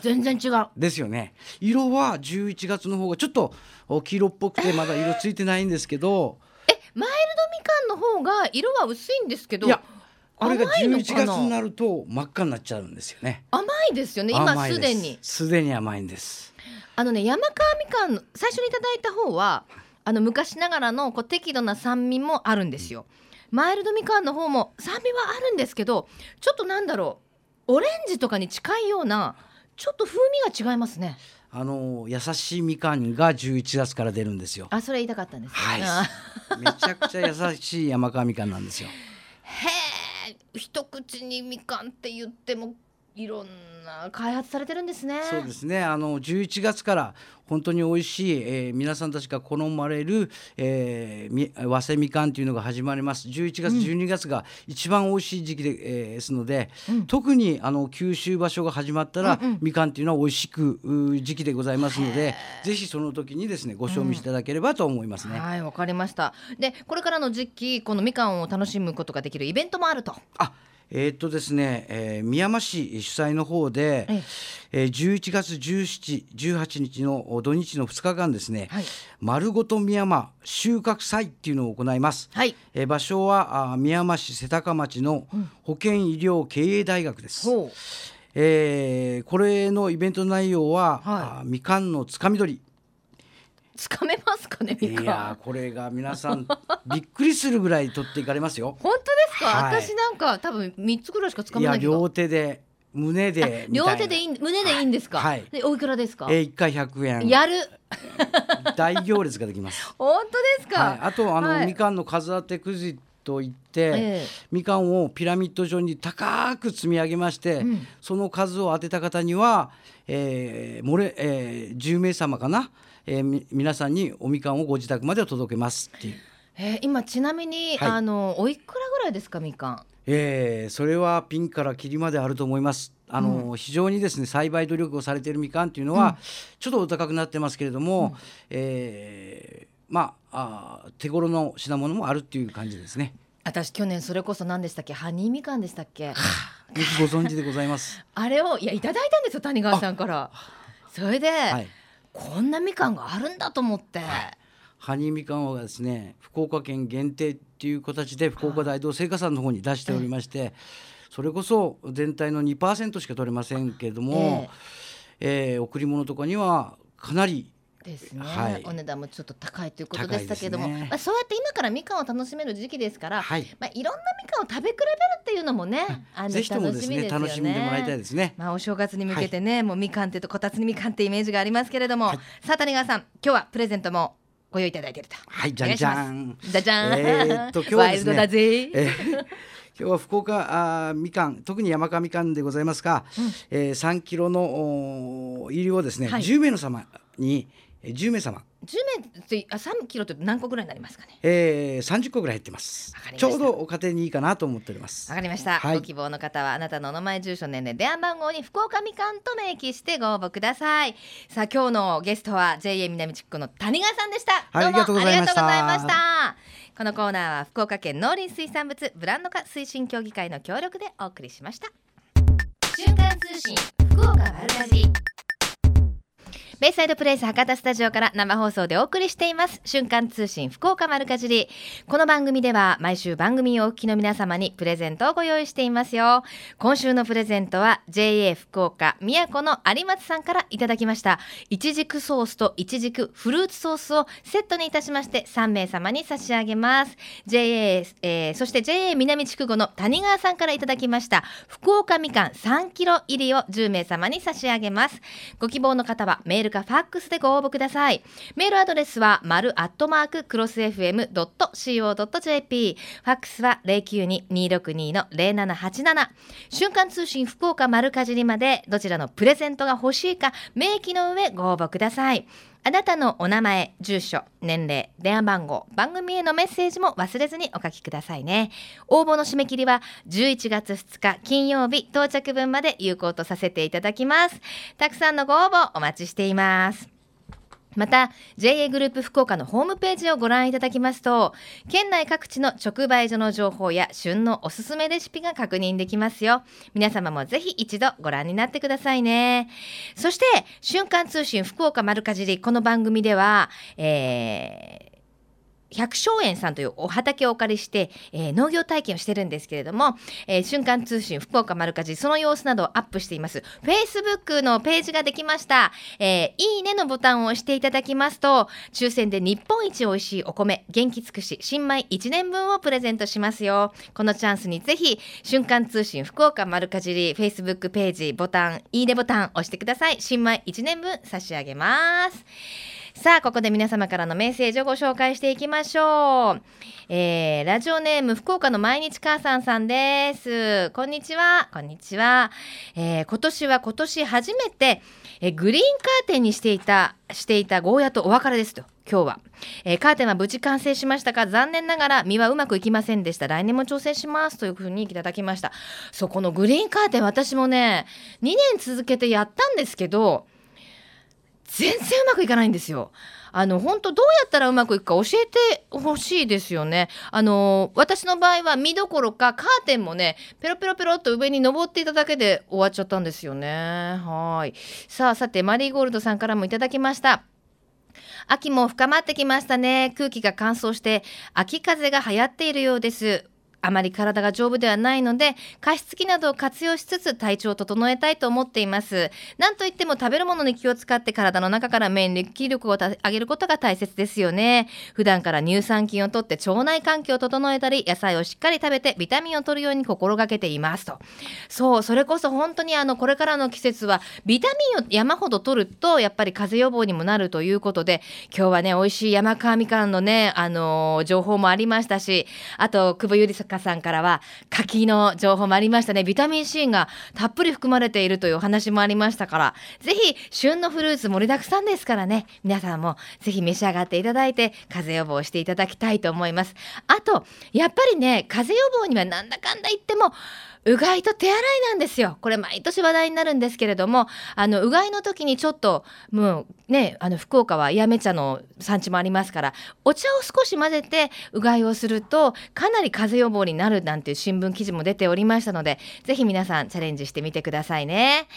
Speaker 1: 全然違う。
Speaker 5: ですよね。色は11月の方がちょっとお黄色っぽくてまだ色ついてないんですけど、
Speaker 1: えマイルドみかんの方が色は薄いんですけど
Speaker 5: いやこれが
Speaker 1: 甘いの
Speaker 5: 11
Speaker 1: かな？
Speaker 5: 月になると真っ赤になっちゃうんですよね。
Speaker 1: 甘いですよね。今
Speaker 5: す。
Speaker 1: すでに。
Speaker 5: すでに甘いんです。
Speaker 1: あのね山川みかんの最初にいただいた方はあの昔ながらのこう適度な酸味もあるんですよ。マイルドみかんの方も酸味はあるんですけどちょっとなんだろうオレンジとかに近いようなちょっと風味が違いますね。
Speaker 5: あの優しいみかんが11月から出るんですよ。
Speaker 1: あそれ言いたかったんです、
Speaker 5: はい。
Speaker 1: あ。
Speaker 5: めちゃくちゃ優しい山川みかんなんですよ。
Speaker 1: へえ一口にみかんって言ってもいろんな開発されてるんですね。
Speaker 5: そうですね。あの11月から本当に美味しい、えー皆さんたちが好まれる、えーみ早生みかんというのが始まります。11月、12月が一番美味しい時期で、えーですので、特にあの九州場所が始まったら、みかんというのは美味しく時期でございますのでぜひその時にですねご賞味いただければと思いますね。
Speaker 1: はいわかりました。でこれからの時期このみかんを楽しむことができるイベントもあると。
Speaker 5: あえーっとですね、えー宮山市主催の方で、
Speaker 1: え
Speaker 5: えー11月17、18日の土日の2日間ですね、
Speaker 1: はい
Speaker 5: 丸ごと宮山収穫祭っていうのを行います。
Speaker 1: はい
Speaker 5: えー場所はあ宮山市瀬高町の保健医療経営大学です。
Speaker 1: ほう
Speaker 5: えーこれのイベント内容は、
Speaker 1: はい
Speaker 5: あみかんのつかみ取り。
Speaker 1: つかめますかねみかん
Speaker 5: いやーこれが皆さん *laughs* びっくりするぐらい取っていかれますよ。
Speaker 1: 本当ですか、
Speaker 5: はい。
Speaker 1: 私なんか多分三つぐらいしかつか
Speaker 5: いや
Speaker 1: めないけど
Speaker 5: 両手で胸で
Speaker 1: 両手でいい胸でいいんですか、
Speaker 5: はい。
Speaker 1: でおいくらですか、
Speaker 5: えー、1回100円。
Speaker 1: やる。*laughs*
Speaker 5: 大行列ができます。
Speaker 1: 本当ですか、
Speaker 5: はい、あとあの、
Speaker 1: はい。
Speaker 5: みかんの数当てくじといって、
Speaker 1: ええ。
Speaker 5: みかんをピラミッド状に高く積み上げまして、
Speaker 1: ん。
Speaker 5: その数を当てた方には、えー漏れえー10名様かな、えーみ皆さんにおみかんをご自宅まで届けますっていう、
Speaker 1: えー今ちなみに、
Speaker 5: はい。
Speaker 1: あのおいくらぐらいですかみかん？
Speaker 5: えーそれはピンからキリまであると思います。あの、非常にですね栽培努力をされているみかんというのは、ちょっとお高くなってますけれども、えーまああー手頃の品物もあるっていう感じですね。
Speaker 1: 私去年それこそ何でしたっけ？ハニーみかんでしたっけ？
Speaker 5: よくご存知でございます。*laughs*
Speaker 1: あれをいやいただいたんですよ谷川さんから。それで、
Speaker 5: はい。
Speaker 1: こんなみかんがあるんだと思って、
Speaker 5: ハニーみかんはですね福岡県限定っていう形で福岡大同製菓さんの方に出しておりまして、それこそ全体の2%しか取れませんけれども、えー贈り物とかにはかなり
Speaker 1: ですね、
Speaker 5: はい。
Speaker 1: お値段もちょっと高いということでしたけども、
Speaker 5: ね。
Speaker 1: まあ、そうやって今からみかんを楽しめる時期ですから、
Speaker 5: はい。
Speaker 1: いまあ、いろんなみかんを食べ比べるっていうのもね、あの
Speaker 5: ぜひともですね
Speaker 1: 楽しみ
Speaker 5: 楽しんでもらいたいですね。
Speaker 1: まあ、お正月に向けてね、もうみかんっていうとこたつにみかんってイメージがありますけれども、さあ谷川さん今日はプレゼントもご用意いただいていると。
Speaker 5: はいじゃんじゃん。
Speaker 1: じゃじゃん、
Speaker 5: えーっと今日はですね
Speaker 1: だぜ、
Speaker 5: えー *laughs* 今日は福岡あーみかん特に山川みかんでございますが、えー3キロの入りをですね、
Speaker 1: はい。
Speaker 5: 10名の様にえー10名様
Speaker 1: 10名ってあ3キロって何個ぐらいになりますかね？
Speaker 5: えー、30個ぐらい入ってます。ちょうどお家庭にいいかなと思っております。
Speaker 1: わかりました、
Speaker 5: はい。
Speaker 1: ご希望の方はあなたのお名前住所年齢電話番号に福岡みかんと明記してご応募ください。さあ今日のゲストは JA 南地区の谷川さんでした。
Speaker 5: はい。
Speaker 1: どうも
Speaker 5: ありがとうございました。
Speaker 1: ありがとうございました。このコーナーは福岡県農林水産物ブランド化推進協議会の協力でお送りしました。瞬間通信福岡丸かじベイサイドプレイス博多スタジオから生放送でお送りしています。瞬間通信福岡丸かじり。この番組では毎週番組をお聞きの皆様にプレゼントをご用意していますよ。今週のプレゼントは JA 福岡宮古の有松さんからいただきました。いちじくソースといちじくフルーツソースをセットにいたしまして3名様に差し上げます。JA、えー、そして JA 南筑後の谷川さんからいただきました。福岡みかん3キロ入りを10名様に差し上げます。ご希望の方はメールかファックスでご応募ください。メールアドレスは丸アットマーククロス FM.co.jp ファックスは092-262の0787瞬間通信福岡丸かじりまでどちらのプレゼントが欲しいか明記の上ご応募ください。あなたのお名前、住所、年齢、電話番号、番組へのメッセージも忘れずにお書きくださいね。応募の締め切りは11月2日金曜日到着分まで有効とさせていただきます。たくさんのご応募お待ちしています。また JA グループ福岡のホームページをご覧いただきますと県内各地の直売所の情報や旬のおすすめレシピが確認できますよ。皆様もぜひ一度ご覧になってくださいね。そして瞬間通信福岡丸かじりこの番組では、えー百姓園さんというお畑をお借りして、えー、農業体験をしてるんですけれども、えー、瞬間通信福岡丸かじその様子などをアップしています。Facebook のページができました、えー、いいねのボタンを押していただきますと抽選で日本一美味しいお米元気尽くし新米1年分をプレゼントしますよ。このチャンスにぜひ瞬間通信福岡丸かじり Facebook ページボタンいいねボタン押してください。新米1年分差し上げます。さあここで皆様からのメッセージをご紹介していきましょう、えー、ラジオネーム福岡の毎日母さんさんです。こんにちは。こんにちは、えー、今年は今年初めて、えー、グリーンカーテンにしていたしていたゴーヤとお別れですと今日は、えー、カーテンは無事完成しましたが残念ながら実はうまくいきませんでした。来年も挑戦しますというふうにいただきました。そこのグリーンカーテン私もね2年続けてやったんですけど全然うまくいかないんですよ。あの本当どうやったらうまくいくか教えてほしいですよね。あの私の場合は見どころかカーテンもねペロペロペロっと上に登っていただけで終わっちゃったんですよね。はいさあさてマリーゴールドさんからもいただきました。秋も深まってきましたね。空気が乾燥して秋風が流行っているようです。あまり体が丈夫ではないので加湿器などを活用しつつ体調を整えたいと思っています。なんといっても食べるものに気を使って体の中から免疫力を上げることが大切ですよね。普段から乳酸菌をとって腸内環境を整えたり野菜をしっかり食べてビタミンを取るように心がけていますと。そうそれこそ本当にあのこれからの季節はビタミンを山ほど取るとやっぱり風邪予防にもなるということで今日はね美味しい山川みかんのねあのー、情報もありましたしあと久保ゆりさかさんからは柿の情報もありましたね。ビタミン C がたっぷり含まれているというお話もありましたから。ぜひ旬のフルーツ盛りだくさんですからね。皆さんもぜひ召し上がっていただいて風邪予防していただきたいと思います。あとやっぱりね風邪予防にはなんだかんだ言ってもうがいと手洗いなんですよこれ毎年話題になるんですけれどもあのうがいの時にちょっともうねあの福岡は八女茶の産地もありますからお茶を少し混ぜてうがいをするとかなり風邪予防になるなんていう新聞記事も出ておりましたので是非皆さんチャレンジしてみてくださいね。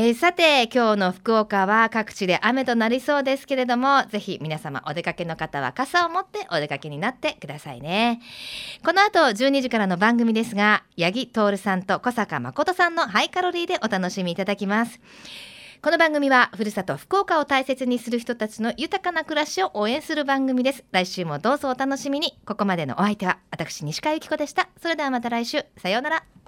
Speaker 1: えー、さて今日の福岡は各地で雨となりそうですけれどもぜひ皆様お出かけの方は傘を持ってお出かけになってくださいね。この後12時からの番組ですが八木徹さんと小坂誠さんのハイカロリーでお楽しみいただきます。この番組はふるさと福岡を大切にする人たちの豊かな暮らしを応援する番組です。来週もどうぞお楽しみに。ここまでのお相手は私西川由紀子でした。それではまた来週。さようなら。